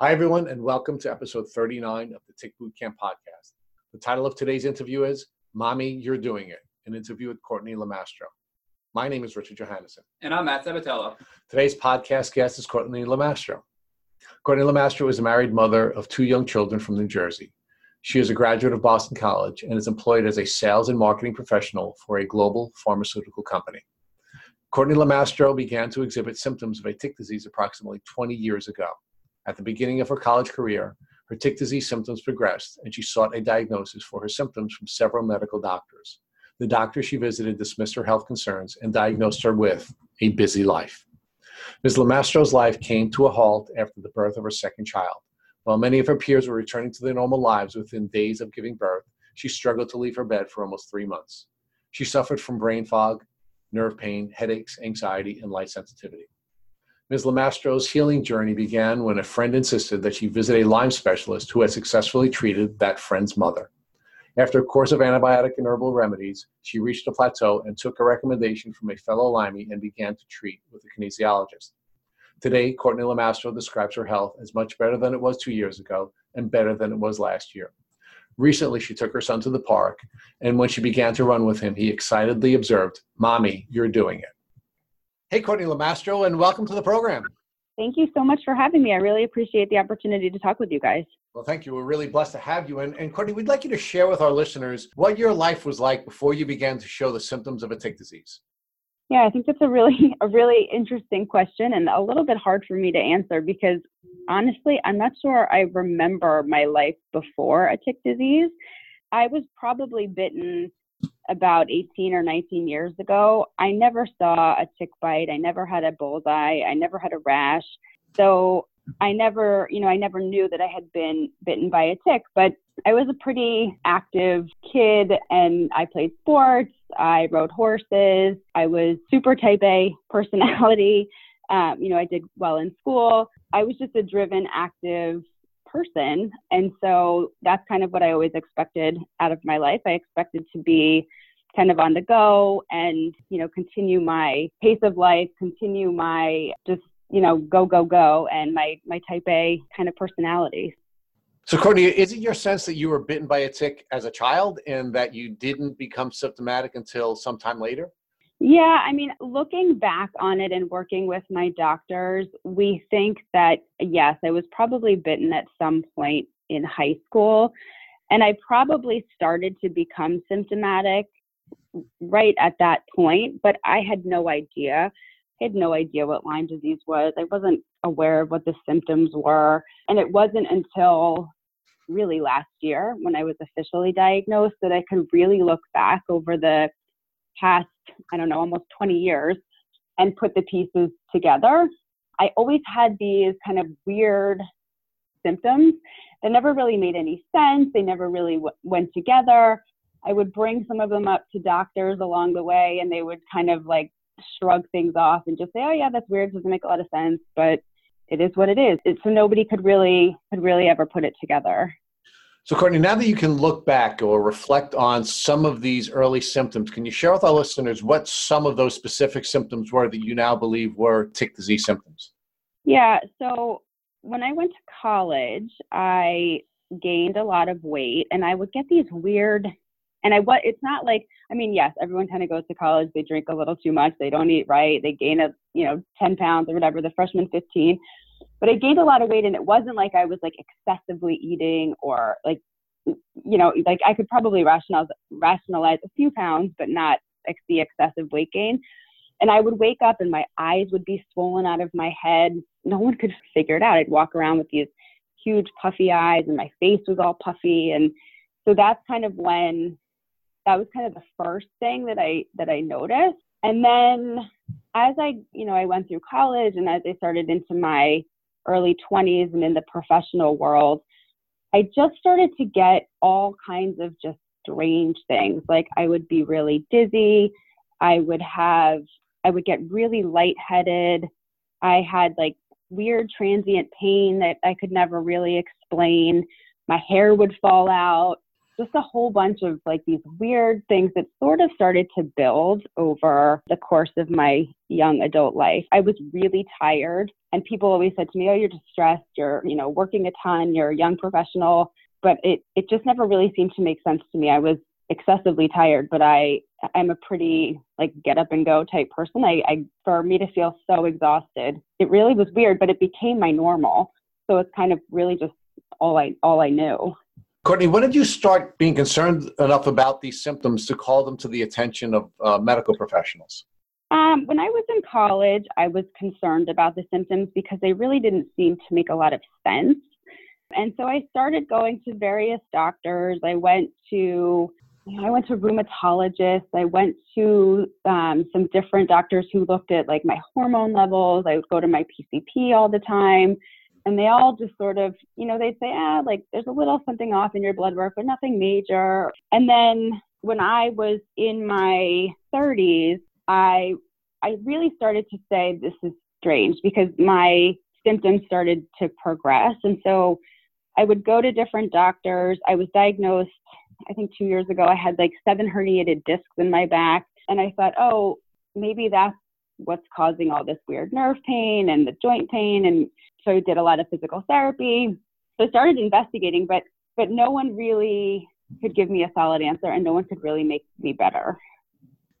Hi, everyone, and welcome to episode 39 of the Tick Bootcamp podcast. The title of today's interview is Mommy, You're Doing It, an interview with Courtney Lamastro. My name is Richard Johannesson. And I'm Matt Sabatello. Today's podcast guest is Courtney Lamastro. Courtney Lamastro is a married mother of two young children from New Jersey. She is a graduate of Boston College and is employed as a sales and marketing professional for a global pharmaceutical company. Courtney Lamastro began to exhibit symptoms of a tick disease approximately 20 years ago. At the beginning of her college career, her tick disease symptoms progressed, and she sought a diagnosis for her symptoms from several medical doctors. The doctors she visited dismissed her health concerns and diagnosed her with a busy life. Ms. Lamastro's life came to a halt after the birth of her second child. While many of her peers were returning to their normal lives within days of giving birth, she struggled to leave her bed for almost three months. She suffered from brain fog, nerve pain, headaches, anxiety, and light sensitivity. Ms. Lamastro's healing journey began when a friend insisted that she visit a Lyme specialist who had successfully treated that friend's mother. After a course of antibiotic and herbal remedies, she reached a plateau and took a recommendation from a fellow Lymie and began to treat with a kinesiologist. Today, Courtney Lamastro describes her health as much better than it was two years ago and better than it was last year. Recently, she took her son to the park, and when she began to run with him, he excitedly observed, Mommy, you're doing it. Hey, Courtney Lamastro, and welcome to the program. Thank you so much for having me. I really appreciate the opportunity to talk with you guys. Well, thank you. We're really blessed to have you. And, and Courtney, we'd like you to share with our listeners what your life was like before you began to show the symptoms of a tick disease. Yeah, I think that's a really a really interesting question and a little bit hard for me to answer because honestly, I'm not sure I remember my life before a tick disease. I was probably bitten about 18 or 19 years ago, I never saw a tick bite. I never had a bullseye. I never had a rash. So I never, you know, I never knew that I had been bitten by a tick, but I was a pretty active kid and I played sports. I rode horses. I was super type A personality. Um, you know, I did well in school. I was just a driven, active person. And so that's kind of what I always expected out of my life. I expected to be kind of on the go and, you know, continue my pace of life, continue my just, you know, go, go, go and my, my type A kind of personality. So, Courtney, is it your sense that you were bitten by a tick as a child and that you didn't become symptomatic until sometime later? Yeah, I mean, looking back on it and working with my doctors, we think that yes, I was probably bitten at some point in high school. And I probably started to become symptomatic right at that point, but I had no idea. I had no idea what Lyme disease was. I wasn't aware of what the symptoms were. And it wasn't until really last year when I was officially diagnosed that I could really look back over the past, I don't know, almost 20 years and put the pieces together. I always had these kind of weird symptoms that never really made any sense. They never really w- went together. I would bring some of them up to doctors along the way, and they would kind of like shrug things off and just say, "Oh yeah, that's weird. Doesn't make a lot of sense." But it is what it is. It, so nobody could really could really ever put it together. So, Courtney, now that you can look back or reflect on some of these early symptoms, can you share with our listeners what some of those specific symptoms were that you now believe were tick disease symptoms? Yeah. So, when I went to college, I gained a lot of weight and I would get these weird and I what it's not like I mean yes everyone kind of goes to college they drink a little too much they don't eat right they gain a you know 10 pounds or whatever the freshman 15 but I gained a lot of weight and it wasn't like I was like excessively eating or like you know like I could probably rationalize rationalize a few pounds but not ex- the excessive weight gain. And I would wake up and my eyes would be swollen out of my head. No one could figure it out. I'd walk around with these huge puffy eyes and my face was all puffy. And so that's kind of when that was kind of the first thing that I that I noticed. And then as I you know I went through college and as I started into my early 20s and in the professional world, I just started to get all kinds of just strange things. Like I would be really dizzy. I would have, I would get really lightheaded. I had like weird transient pain that I could never really explain. My hair would fall out. Just a whole bunch of like these weird things that sort of started to build over the course of my young adult life. I was really tired and people always said to me, "Oh, you're just stressed, you're, you know, working a ton, you're a young professional." But it it just never really seemed to make sense to me. I was excessively tired, but I I'm a pretty like get up and go type person. I, I for me to feel so exhausted, it really was weird, but it became my normal. So it's kind of really just all I all I knew. Courtney, when did you start being concerned enough about these symptoms to call them to the attention of uh, medical professionals? Um, when I was in college, I was concerned about the symptoms because they really didn't seem to make a lot of sense. And so I started going to various doctors. I went to I went to rheumatologists. I went to um, some different doctors who looked at like my hormone levels. I would go to my PCP all the time. And they all just sort of, you know, they'd say, ah, like there's a little something off in your blood work, but nothing major. And then when I was in my 30s, I I really started to say this is strange because my symptoms started to progress. And so I would go to different doctors. I was diagnosed I think two years ago, I had like seven herniated discs in my back. And I thought, oh, maybe that's what's causing all this weird nerve pain and the joint pain. And so I did a lot of physical therapy. So I started investigating, but but no one really could give me a solid answer and no one could really make me better.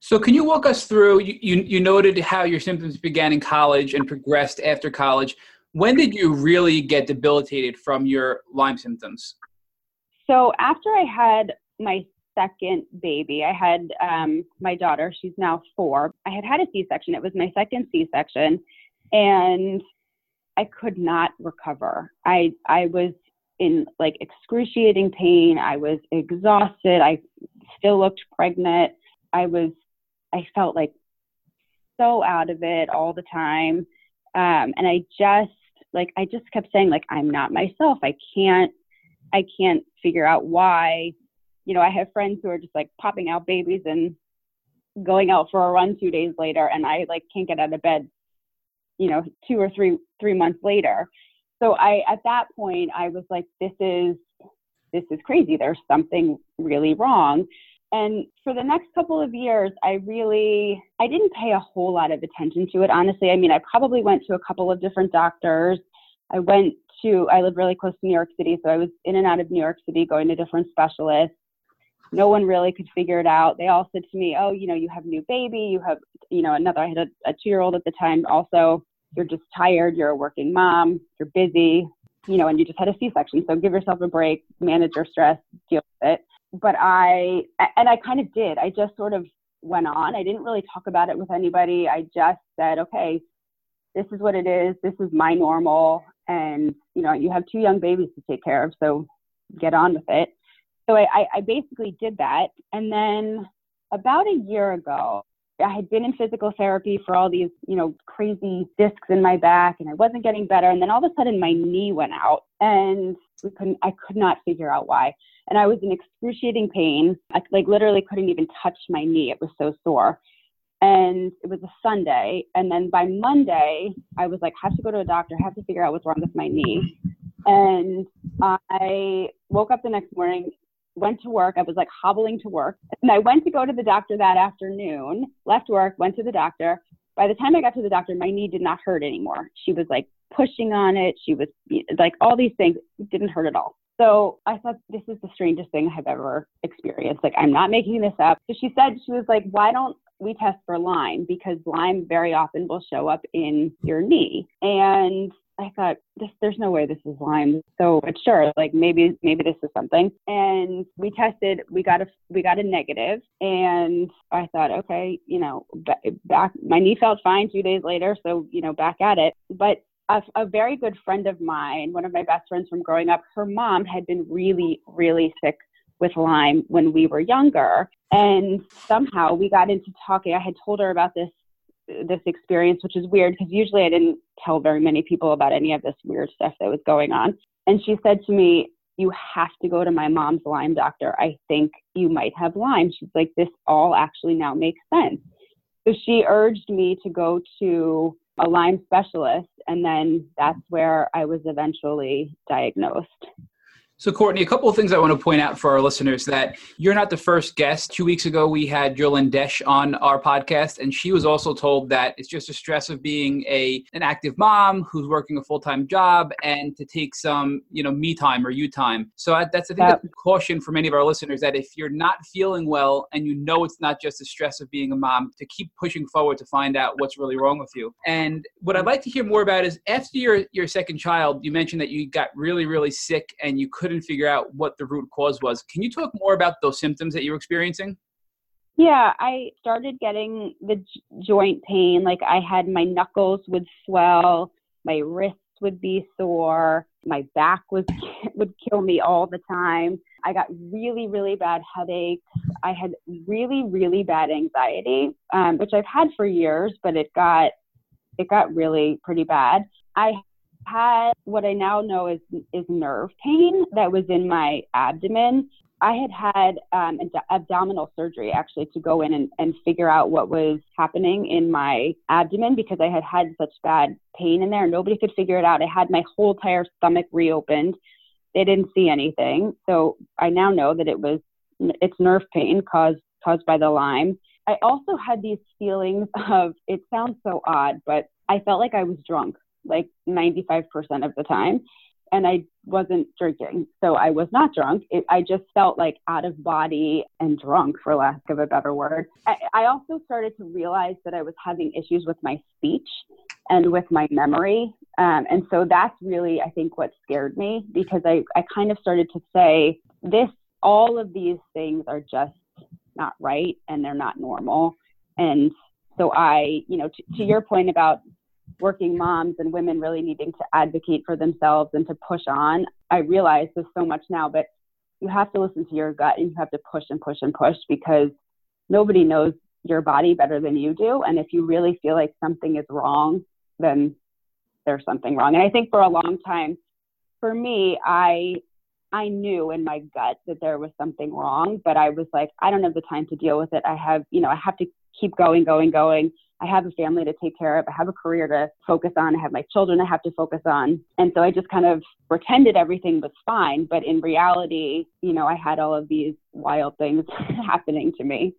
So can you walk us through you, you, you noted how your symptoms began in college and progressed after college. When did you really get debilitated from your Lyme symptoms? So after I had my second baby, I had um, my daughter. She's now four. I had had a C-section. It was my second C-section, and I could not recover. I I was in like excruciating pain. I was exhausted. I still looked pregnant. I was I felt like so out of it all the time. Um, and I just like I just kept saying like I'm not myself. I can't I can't figure out why. You know, I have friends who are just like popping out babies and going out for a run two days later, and I like can't get out of bed. You know, two or three three months later. So I at that point I was like, this is this is crazy. There's something really wrong. And for the next couple of years, I really I didn't pay a whole lot of attention to it. Honestly, I mean, I probably went to a couple of different doctors. I went to, I live really close to New York City, so I was in and out of New York City going to different specialists. No one really could figure it out. They all said to me, Oh, you know, you have a new baby, you have, you know, another, I had a, a two year old at the time also. You're just tired, you're a working mom, you're busy, you know, and you just had a C section. So give yourself a break, manage your stress, deal with it. But I, and I kind of did. I just sort of went on. I didn't really talk about it with anybody. I just said, okay, this is what it is. This is my normal and you know you have two young babies to take care of so get on with it so I, I basically did that. And then about a year ago i had been in physical therapy for all these you know crazy discs in my back and i wasn't getting better. And then all of a sudden my knee went out and we couldn't i could not figure out why. And i was in excruciating pain. I like literally couldn't even touch my knee. It was so sore. And it was a Sunday. And then by Monday, I was like, have to go to a doctor, have to figure out what's wrong with my knee. And I woke up the next morning, went to work. I was like hobbling to work. And I went to go to the doctor that afternoon, left work, went to the doctor. By the time I got to the doctor, my knee did not hurt anymore. She was like pushing on it. She was like all these things. Didn't hurt at all. So I thought this is the strangest thing I've ever experienced. Like I'm not making this up. So she said she was like, why don't we test for Lyme because Lyme very often will show up in your knee. And I thought this, there's no way this is Lyme. So, but sure, like maybe maybe this is something. And we tested. We got a we got a negative, and I thought, okay, you know, back my knee felt fine two days later. So you know, back at it. But a, a very good friend of mine, one of my best friends from growing up, her mom had been really really sick with Lyme when we were younger. And somehow we got into talking. I had told her about this this experience, which is weird because usually I didn't tell very many people about any of this weird stuff that was going on. And she said to me, You have to go to my mom's Lyme doctor. I think you might have Lyme. She's like, This all actually now makes sense. So she urged me to go to a Lyme specialist, and then that's where I was eventually diagnosed. So, Courtney, a couple of things I want to point out for our listeners that you're not the first guest. Two weeks ago, we had Jolene Desch on our podcast, and she was also told that it's just a stress of being a an active mom who's working a full time job and to take some, you know, me time or you time. So I, that's I think yep. that's a caution for many of our listeners that if you're not feeling well and you know it's not just the stress of being a mom, to keep pushing forward to find out what's really wrong with you. And what I'd like to hear more about is after your your second child, you mentioned that you got really really sick and you couldn't figure out what the root cause was. Can you talk more about those symptoms that you were experiencing? Yeah, I started getting the j- joint pain. Like I had my knuckles would swell, my wrists would be sore, my back was would kill me all the time. I got really, really bad headaches. I had really, really bad anxiety, um, which I've had for years, but it got it got really pretty bad. I had what I now know is is nerve pain that was in my abdomen. I had had um, ad- abdominal surgery actually to go in and, and figure out what was happening in my abdomen because I had had such bad pain in there. Nobody could figure it out. I had my whole entire stomach reopened. They didn't see anything. So I now know that it was it's nerve pain caused caused by the Lyme. I also had these feelings of it sounds so odd, but I felt like I was drunk like 95% of the time. And I wasn't drinking. So I was not drunk. It, I just felt like out of body and drunk, for lack of a better word. I, I also started to realize that I was having issues with my speech and with my memory. Um, and so that's really, I think, what scared me because I, I kind of started to say, this, all of these things are just not right and they're not normal. And so I, you know, to your point about working moms and women really needing to advocate for themselves and to push on. I realize this so much now, but you have to listen to your gut and you have to push and push and push because nobody knows your body better than you do. And if you really feel like something is wrong, then there's something wrong. And I think for a long time, for me, I I knew in my gut that there was something wrong, but I was like, I don't have the time to deal with it. I have, you know, I have to keep going, going, going. I have a family to take care of. I have a career to focus on. I have my children I have to focus on. And so I just kind of pretended everything was fine. But in reality, you know, I had all of these wild things happening to me.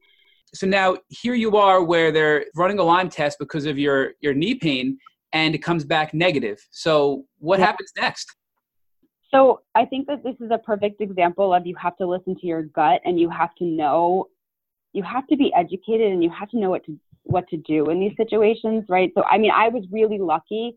So now here you are where they're running a Lyme test because of your, your knee pain and it comes back negative. So what yeah. happens next? So I think that this is a perfect example of you have to listen to your gut and you have to know you have to be educated and you have to know what to what to do in these situations, right? So, I mean, I was really lucky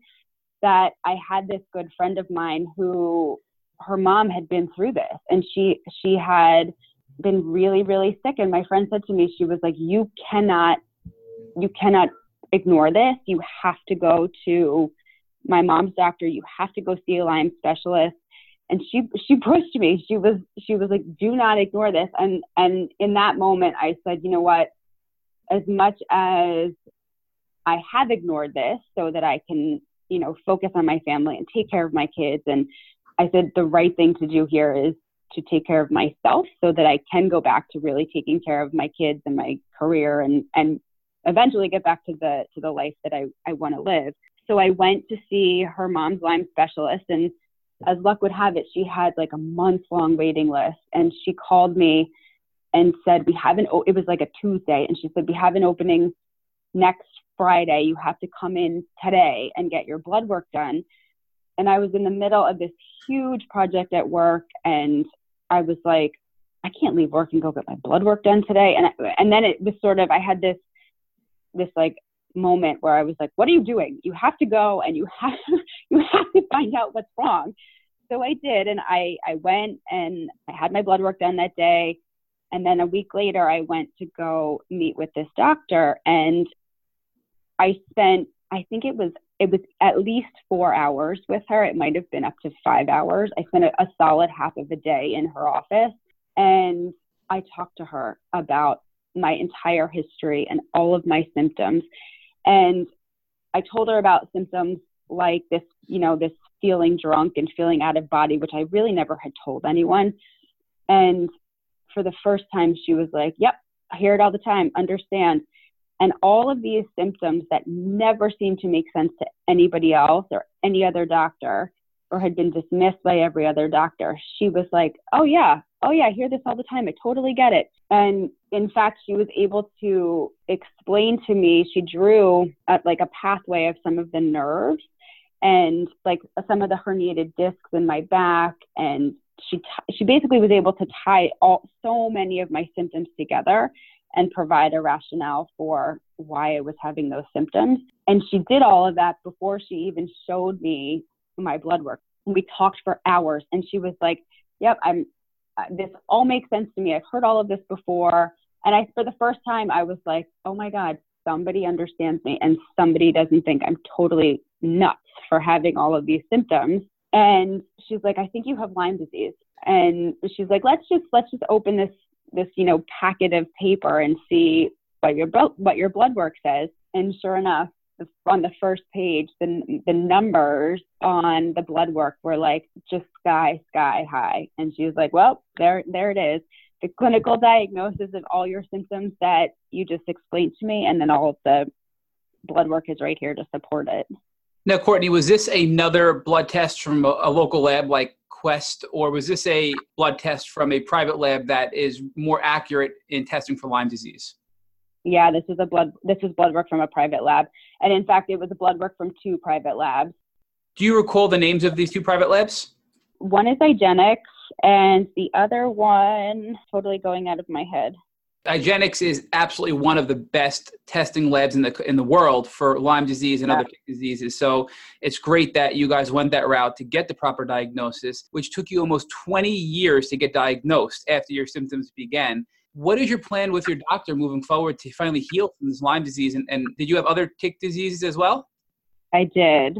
that I had this good friend of mine who her mom had been through this and she she had been really really sick. And my friend said to me she was like you cannot you cannot ignore this. You have to go to my mom's doctor. You have to go see a lyme specialist and she she pushed me she was she was like do not ignore this and and in that moment i said you know what as much as I have ignored this so that I can, you know, focus on my family and take care of my kids. And I said the right thing to do here is to take care of myself so that I can go back to really taking care of my kids and my career and, and eventually get back to the to the life that I, I want to live. So I went to see her mom's Lyme specialist and as luck would have it, she had like a month long waiting list and she called me and said, We have an, it was like a Tuesday, and she said, We have an opening next Friday. You have to come in today and get your blood work done. And I was in the middle of this huge project at work, and I was like, I can't leave work and go get my blood work done today. And I, and then it was sort of I had this this like moment where I was like, What are you doing? You have to go and you have you have to find out what's wrong. So I did, and I I went and I had my blood work done that day. And then a week later, I went to go meet with this doctor, and I spent, I think it was, it was at least four hours with her. It might have been up to five hours. I spent a, a solid half of the day in her office, and I talked to her about my entire history and all of my symptoms. And I told her about symptoms like this, you know, this feeling drunk and feeling out of body, which I really never had told anyone. And for the first time, she was like, Yep, I hear it all the time, understand. And all of these symptoms that never seem to make sense to anybody else or any other doctor or had been dismissed by every other doctor. She was like, "Oh yeah, oh yeah, I hear this all the time. I totally get it." And in fact, she was able to explain to me. She drew at like a pathway of some of the nerves and like some of the herniated discs in my back and she t- she basically was able to tie all so many of my symptoms together and provide a rationale for why I was having those symptoms. And she did all of that before she even showed me my blood work. And We talked for hours, and she was like, "Yep, I'm. Uh, this all makes sense to me. I've heard all of this before." And I, for the first time, I was like, "Oh my God, somebody understands me, and somebody doesn't think I'm totally nuts for having all of these symptoms." And she's like, "I think you have Lyme disease." And she's like, "Let's just let's just open this this you know packet of paper and see what your what your blood work says." And sure enough, on the first page, the, the numbers on the blood work were like just sky, sky high. And she was like, well, there, there it is. The clinical diagnosis of all your symptoms that you just explained to me. And then all of the blood work is right here to support it. Now, Courtney, was this another blood test from a, a local lab like Quest, or was this a blood test from a private lab that is more accurate in testing for Lyme disease? Yeah, this is a blood this is blood work from a private lab. And in fact it was a blood work from two private labs. Do you recall the names of these two private labs? One is IGeneX and the other one totally going out of my head. IGeneX is absolutely one of the best testing labs in the in the world for Lyme disease and yeah. other diseases. So it's great that you guys went that route to get the proper diagnosis, which took you almost 20 years to get diagnosed after your symptoms began what is your plan with your doctor moving forward to finally heal from this Lyme disease? And, and did you have other tick diseases as well? I did.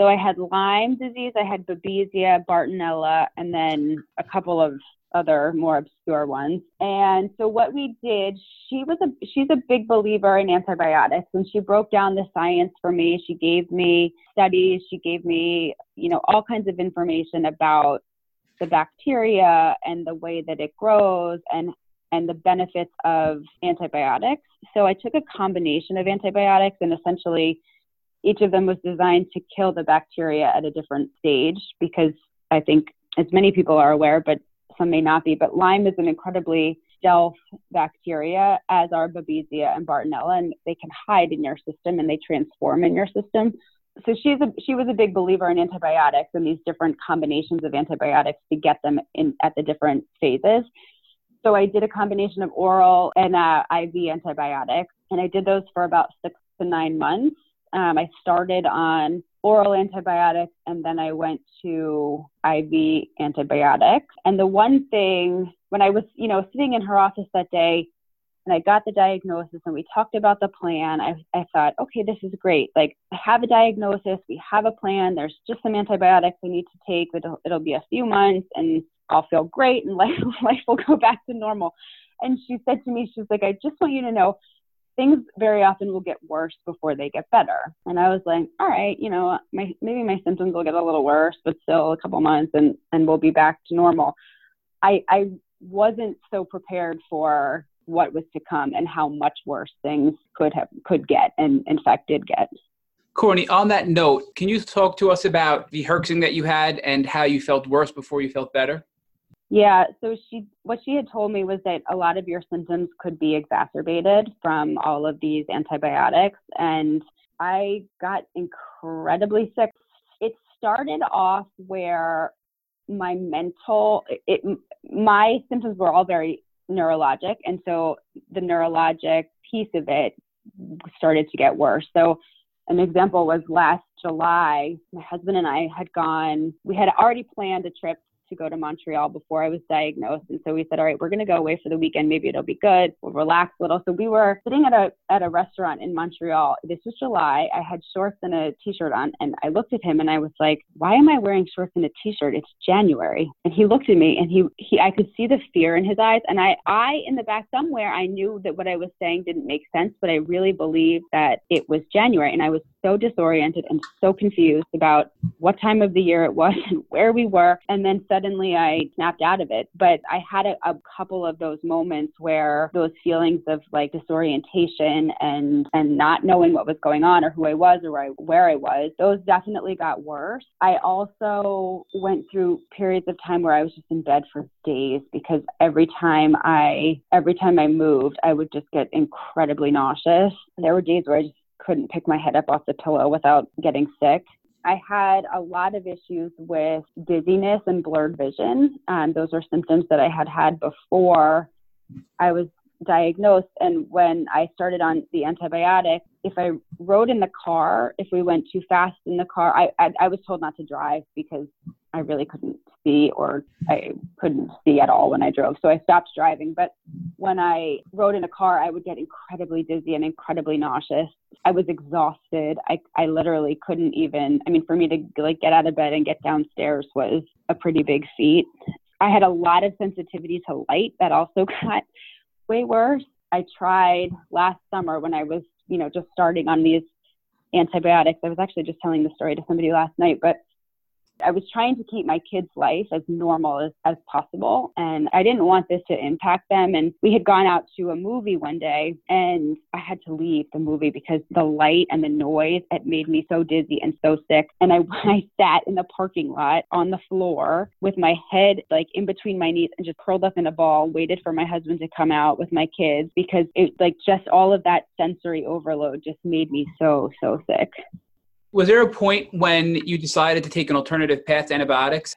So I had Lyme disease, I had Babesia, Bartonella, and then a couple of other more obscure ones. And so what we did, she was a she's a big believer in antibiotics and she broke down the science for me. She gave me studies, she gave me, you know, all kinds of information about the bacteria and the way that it grows and and the benefits of antibiotics. So I took a combination of antibiotics and essentially each of them was designed to kill the bacteria at a different stage because I think as many people are aware, but some may not be, but Lyme is an incredibly stealth bacteria, as are Babesia and Bartonella, and they can hide in your system and they transform in your system. So she's a, she was a big believer in antibiotics and these different combinations of antibiotics to get them in at the different phases. So I did a combination of oral and uh, IV antibiotics, and I did those for about six to nine months. Um, I started on oral antibiotics and then I went to IV antibiotics. And the one thing when I was, you know, sitting in her office that day and I got the diagnosis and we talked about the plan, I, I thought, okay, this is great. Like, I have a diagnosis, we have a plan, there's just some antibiotics we need to take, it'll, it'll be a few months and I'll feel great and life, life will go back to normal. And she said to me, she's like, I just want you to know things very often will get worse before they get better. And I was like, all right, you know, my, maybe my symptoms will get a little worse, but still a couple months and, and we'll be back to normal. I, I wasn't so prepared for what was to come and how much worse things could have could get and in fact did get. Courtney, on that note, can you talk to us about the herxing that you had and how you felt worse before you felt better? Yeah, so she what she had told me was that a lot of your symptoms could be exacerbated from all of these antibiotics and I got incredibly sick. It started off where my mental it my symptoms were all very neurologic and so the neurologic piece of it started to get worse. So an example was last July, my husband and I had gone, we had already planned a trip to go to Montreal before I was diagnosed. And so we said, all right, we're going to go away for the weekend. Maybe it'll be good. We'll relax a little. So we were sitting at a, at a restaurant in Montreal. This was July. I had shorts and a t-shirt on and I looked at him and I was like, why am I wearing shorts and a t-shirt? It's January. And he looked at me and he, he, I could see the fear in his eyes. And I, I, in the back somewhere, I knew that what I was saying didn't make sense, but I really believed that it was January. And I was so disoriented and so confused about what time of the year it was and where we were. And then suddenly I snapped out of it. But I had a, a couple of those moments where those feelings of like disorientation and and not knowing what was going on or who I was or where I, where I was, those definitely got worse. I also went through periods of time where I was just in bed for days because every time I every time I moved, I would just get incredibly nauseous. There were days where I just couldn't pick my head up off the pillow without getting sick. I had a lot of issues with dizziness and blurred vision. Um, those are symptoms that I had had before I was diagnosed. And when I started on the antibiotic, if I rode in the car, if we went too fast in the car, I, I, I was told not to drive because I really couldn't see or I couldn't see at all when I drove. So I stopped driving. But when I rode in a car, I would get incredibly dizzy and incredibly nauseous. I was exhausted. I, I literally couldn't even, I mean, for me to like get out of bed and get downstairs was a pretty big feat. I had a lot of sensitivity to light that also got way worse. I tried last summer when I was, you know, just starting on these antibiotics. I was actually just telling the story to somebody last night, but I was trying to keep my kids' life as normal as, as possible. And I didn't want this to impact them. And we had gone out to a movie one day and I had to leave the movie because the light and the noise had made me so dizzy and so sick. And I, I sat in the parking lot on the floor with my head like in between my knees and just curled up in a ball, waited for my husband to come out with my kids because it like just all of that sensory overload just made me so, so sick. Was there a point when you decided to take an alternative path to antibiotics?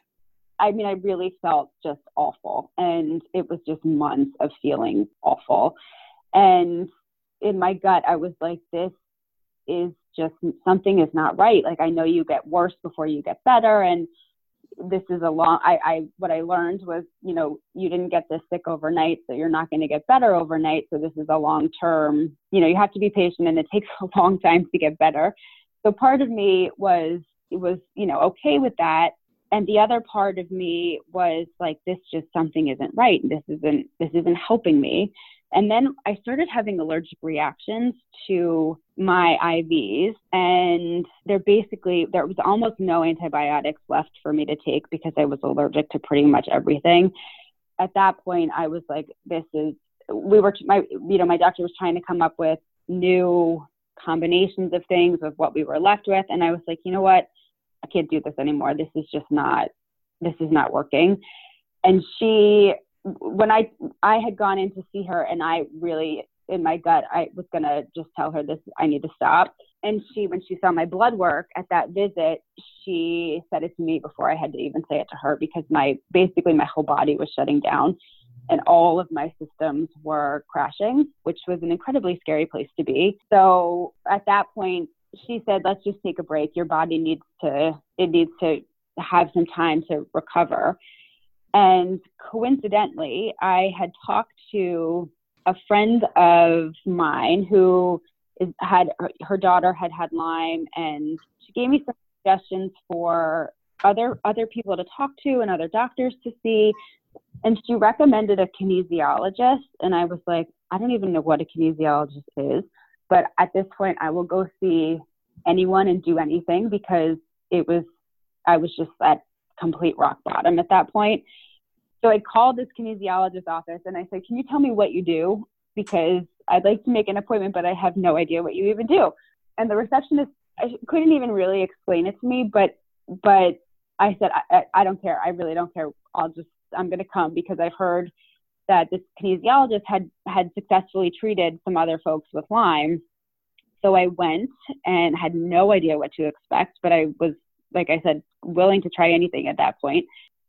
I mean, I really felt just awful. And it was just months of feeling awful. And in my gut, I was like, this is just something is not right. Like, I know you get worse before you get better. And this is a long, I, I, what I learned was, you know, you didn't get this sick overnight, so you're not going to get better overnight. So this is a long term, you know, you have to be patient and it takes a long time to get better. So part of me was was you know okay with that, and the other part of me was like this just something isn't right. This isn't this isn't helping me. And then I started having allergic reactions to my IVs, and there basically there was almost no antibiotics left for me to take because I was allergic to pretty much everything. At that point, I was like, "This is." We were my you know my doctor was trying to come up with new combinations of things of what we were left with. And I was like, you know what? I can't do this anymore. This is just not, this is not working. And she, when I, I had gone in to see her and I really, in my gut, I was going to just tell her this, I need to stop. And she, when she saw my blood work at that visit, she said it to me before I had to even say it to her because my, basically my whole body was shutting down and all of my systems were crashing, which was an incredibly scary place to be. So at that point, she said, let's just take a break. Your body needs to, it needs to have some time to recover. And coincidentally, I had talked to a friend of mine who is, had her daughter had had Lyme, and she gave me some suggestions for other other people to talk to and other doctors to see and she recommended a kinesiologist and i was like i don't even know what a kinesiologist is but at this point i will go see anyone and do anything because it was i was just at complete rock bottom at that point. So i called this kinesiologist office and i said can you tell me what you do? Because i'd like to make an appointment but i have no idea what you even do. And the receptionist I couldn't even really explain it to me but but i said I, I don't care. I really don't care. I'll just I'm going to come because I've heard that this kinesiologist had had successfully treated some other folks with Lyme. So I went and had no idea what to expect, but I was, like I said, willing to try anything at that point.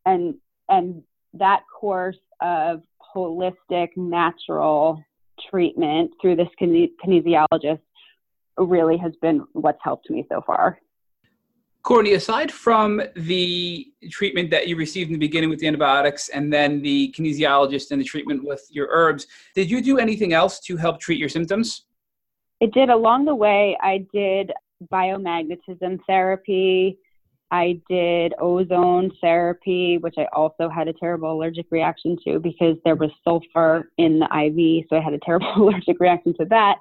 And and that course of holistic, natural treatment through this kinesiologist really has been what's helped me so far. Courtney, aside from the treatment that you received in the beginning with the antibiotics and then the kinesiologist and the treatment with your herbs, did you do anything else to help treat your symptoms? It did. Along the way, I did biomagnetism therapy. I did ozone therapy, which I also had a terrible allergic reaction to because there was sulfur in the IV. So I had a terrible allergic reaction to that.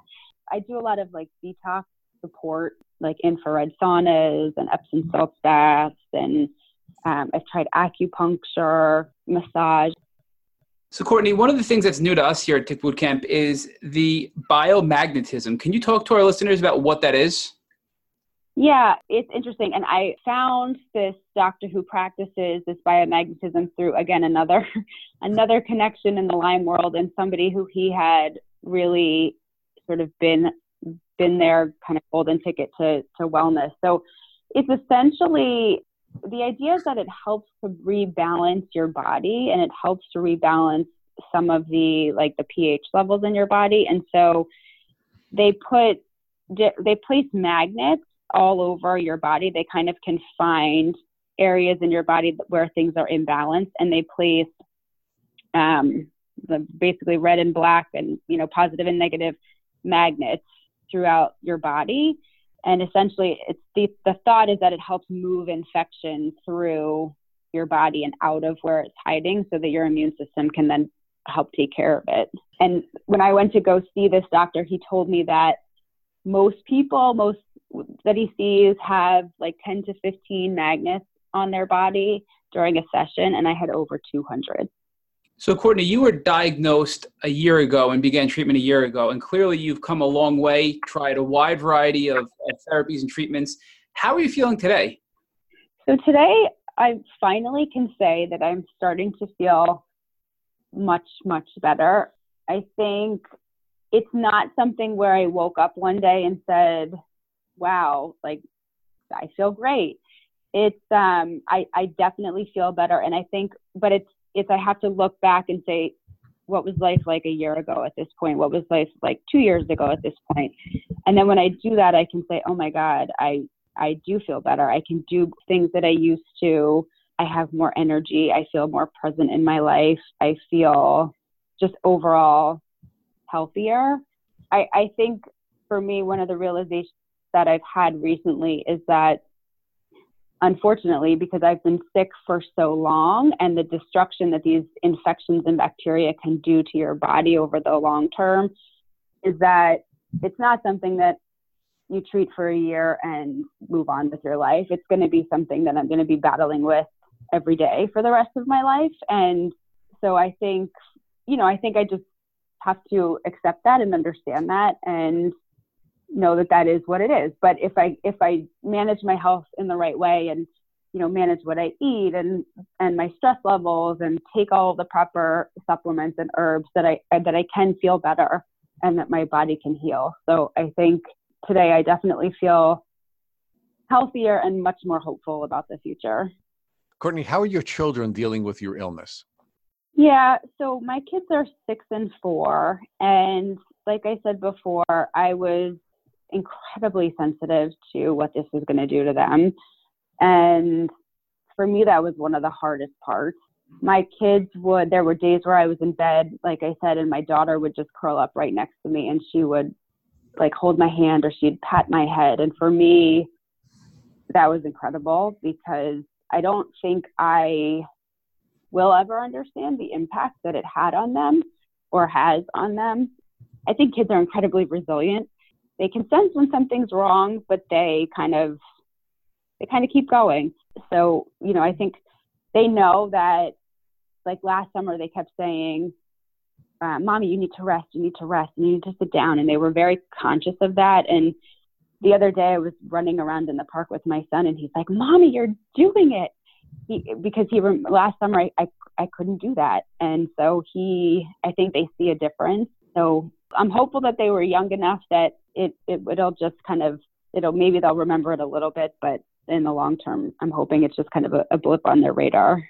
I do a lot of like detox support like infrared saunas and Epsom salt baths, and um, I've tried acupuncture, massage. So, Courtney, one of the things that's new to us here at Tick Boot Camp is the biomagnetism. Can you talk to our listeners about what that is? Yeah, it's interesting. And I found this doctor who practices this biomagnetism through again another another connection in the Lyme world and somebody who he had really sort of been been their kind of golden ticket to, to wellness. So it's essentially the idea is that it helps to rebalance your body and it helps to rebalance some of the like the pH levels in your body. And so they put they place magnets all over your body. They kind of can find areas in your body where things are imbalanced, and they place um, the basically red and black and you know positive and negative magnets throughout your body. And essentially, it's the the thought is that it helps move infection through your body and out of where it's hiding, so that your immune system can then help take care of it. And when I went to go see this doctor, he told me that most people, most that he sees have like 10 to 15 magnets on their body during a session, and I had over 200. So, Courtney, you were diagnosed a year ago and began treatment a year ago, and clearly you've come a long way, tried a wide variety of, of therapies and treatments. How are you feeling today? So, today I finally can say that I'm starting to feel much, much better. I think it's not something where I woke up one day and said, wow, like I feel great. It's um I, I definitely feel better and I think but it's it's I have to look back and say what was life like a year ago at this point? What was life like two years ago at this point? And then when I do that I can say, Oh my God, I I do feel better. I can do things that I used to. I have more energy. I feel more present in my life. I feel just overall healthier. I, I think for me, one of the realizations that I've had recently is that unfortunately, because I've been sick for so long and the destruction that these infections and bacteria can do to your body over the long term, is that it's not something that you treat for a year and move on with your life. It's going to be something that I'm going to be battling with every day for the rest of my life. And so I think, you know, I think I just have to accept that and understand that and know that that is what it is. But if I if I manage my health in the right way and you know manage what I eat and and my stress levels and take all the proper supplements and herbs that I that I can feel better and that my body can heal. So I think today I definitely feel healthier and much more hopeful about the future. Courtney, how are your children dealing with your illness? Yeah, so my kids are six and four. And like I said before, I was incredibly sensitive to what this was going to do to them. And for me, that was one of the hardest parts. My kids would, there were days where I was in bed, like I said, and my daughter would just curl up right next to me and she would like hold my hand or she'd pat my head. And for me, that was incredible because I don't think I will ever understand the impact that it had on them or has on them. I think kids are incredibly resilient. They can sense when something's wrong, but they kind of they kind of keep going. So, you know, I think they know that like last summer they kept saying, uh, mommy, you need to rest, you need to rest, you need to sit down. And they were very conscious of that. And the other day I was running around in the park with my son and he's like, mommy, you're doing it he because he last summer I, I I couldn't do that, and so he I think they see a difference. So I'm hopeful that they were young enough that it it it'll just kind of it'll maybe they'll remember it a little bit, but in the long term, I'm hoping it's just kind of a, a blip on their radar.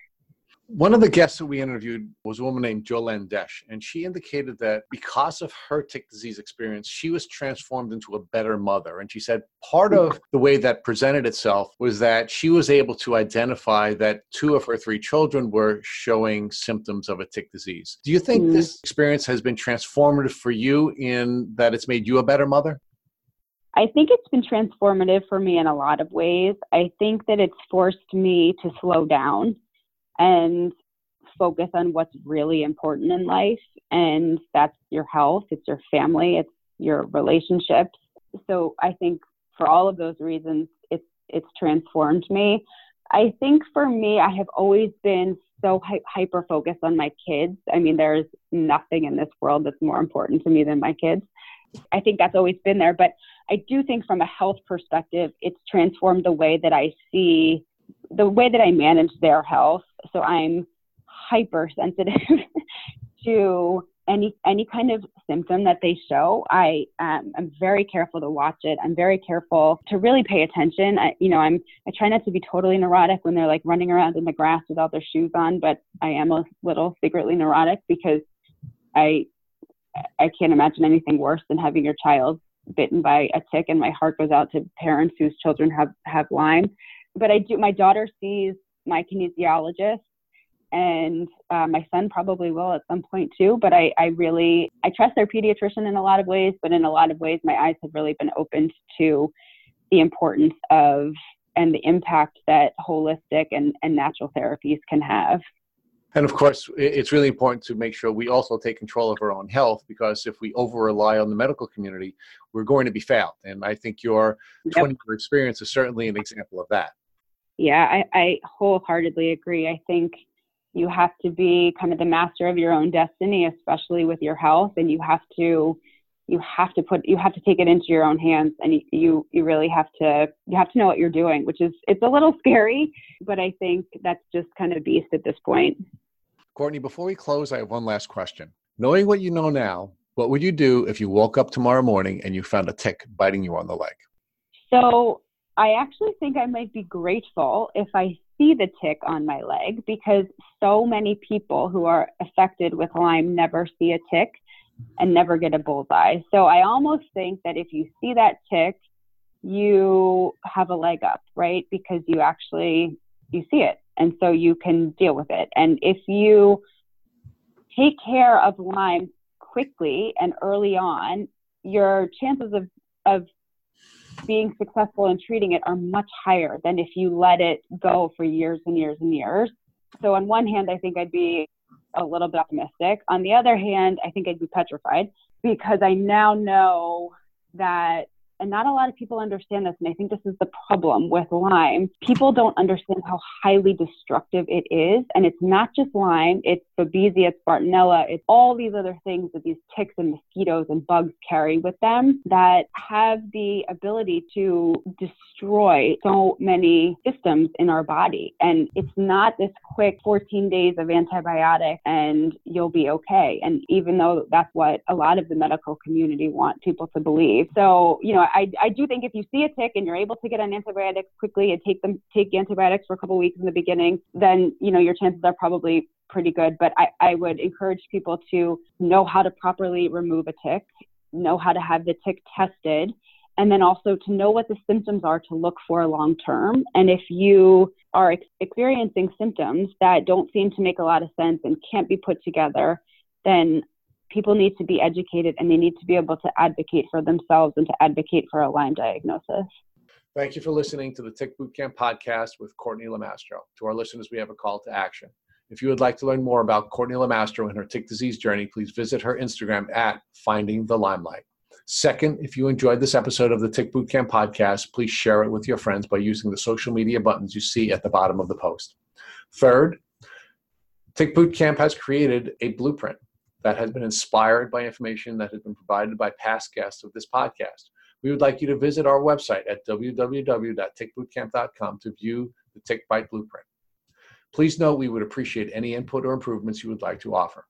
One of the guests that we interviewed was a woman named Jolene Desch, and she indicated that because of her tick disease experience, she was transformed into a better mother. And she said part of the way that presented itself was that she was able to identify that two of her three children were showing symptoms of a tick disease. Do you think mm. this experience has been transformative for you in that it's made you a better mother? I think it's been transformative for me in a lot of ways. I think that it's forced me to slow down and focus on what's really important in life. And that's your health, it's your family, it's your relationships. So I think for all of those reasons, it's it's transformed me. I think for me, I have always been so hyper focused on my kids. I mean, there's nothing in this world that's more important to me than my kids. I think that's always been there. But I do think from a health perspective, it's transformed the way that I see the way that I manage their health. So I'm hypersensitive to any any kind of symptom that they show. I um, I'm very careful to watch it. I'm very careful to really pay attention. I, you know, I'm I try not to be totally neurotic when they're like running around in the grass without their shoes on, but I am a little secretly neurotic because I I can't imagine anything worse than having your child bitten by a tick, and my heart goes out to parents whose children have have Lyme. But I do. My daughter sees my kinesiologist and uh, my son probably will at some point too but I, I really i trust their pediatrician in a lot of ways but in a lot of ways my eyes have really been opened to the importance of and the impact that holistic and, and natural therapies can have. And of course it's really important to make sure we also take control of our own health because if we over rely on the medical community we're going to be failed and i think your yep. 20 year experience is certainly an example of that yeah I, I wholeheartedly agree. I think you have to be kind of the master of your own destiny especially with your health and you have to you have to put you have to take it into your own hands and you, you you really have to you have to know what you're doing which is it's a little scary but i think that's just kind of beast at this point. Courtney before we close i have one last question. Knowing what you know now what would you do if you woke up tomorrow morning and you found a tick biting you on the leg? So i actually think i might be grateful if i see the tick on my leg because so many people who are affected with Lyme never see a tick and never get a bullseye. So I almost think that if you see that tick, you have a leg up, right? Because you actually you see it and so you can deal with it. And if you take care of Lyme quickly and early on, your chances of of being successful in treating it are much higher than if you let it go for years and years and years. So, on one hand, I think I'd be a little bit optimistic. On the other hand, I think I'd be petrified because I now know that and not a lot of people understand this and i think this is the problem with lyme. People don't understand how highly destructive it is and it's not just lyme it's babesia it's bartonella it's all these other things that these ticks and mosquitoes and bugs carry with them that have the ability to destroy so many systems in our body. And it's not this quick 14 days of antibiotic and you'll be okay. And even though that's what a lot of the medical community want people to believe. So you know I, I do think if you see a tick and you're able to get on antibiotics quickly and take them take antibiotics for a couple weeks in the beginning, then you know your chances are probably pretty good. But I, I would encourage people to know how to properly remove a tick, know how to have the tick tested, and then also to know what the symptoms are to look for long term. And if you are ex- experiencing symptoms that don't seem to make a lot of sense and can't be put together, then people need to be educated and they need to be able to advocate for themselves and to advocate for a Lyme diagnosis. Thank you for listening to the Tick Bootcamp podcast with Courtney Lamastro. To our listeners, we have a call to action. If you would like to learn more about Courtney Lamastro and her tick disease journey, please visit her Instagram at Finding the Limelight. Second, if you enjoyed this episode of the Tick Bootcamp podcast, please share it with your friends by using the social media buttons you see at the bottom of the post. Third, Tick Bootcamp has created a blueprint that has been inspired by information that has been provided by past guests of this podcast. We would like you to visit our website at www.tickbootcamp.com to view the Tick Bite Blueprint. Please note we would appreciate any input or improvements you would like to offer.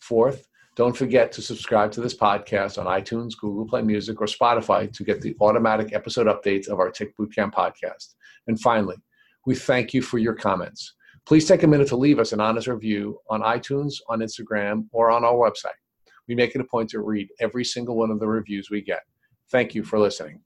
Fourth, don't forget to subscribe to this podcast on iTunes, Google Play Music, or Spotify to get the automatic episode updates of our Tick Bootcamp podcast. And finally, we thank you for your comments. Please take a minute to leave us an honest review on iTunes, on Instagram, or on our website. We make it a point to read every single one of the reviews we get. Thank you for listening.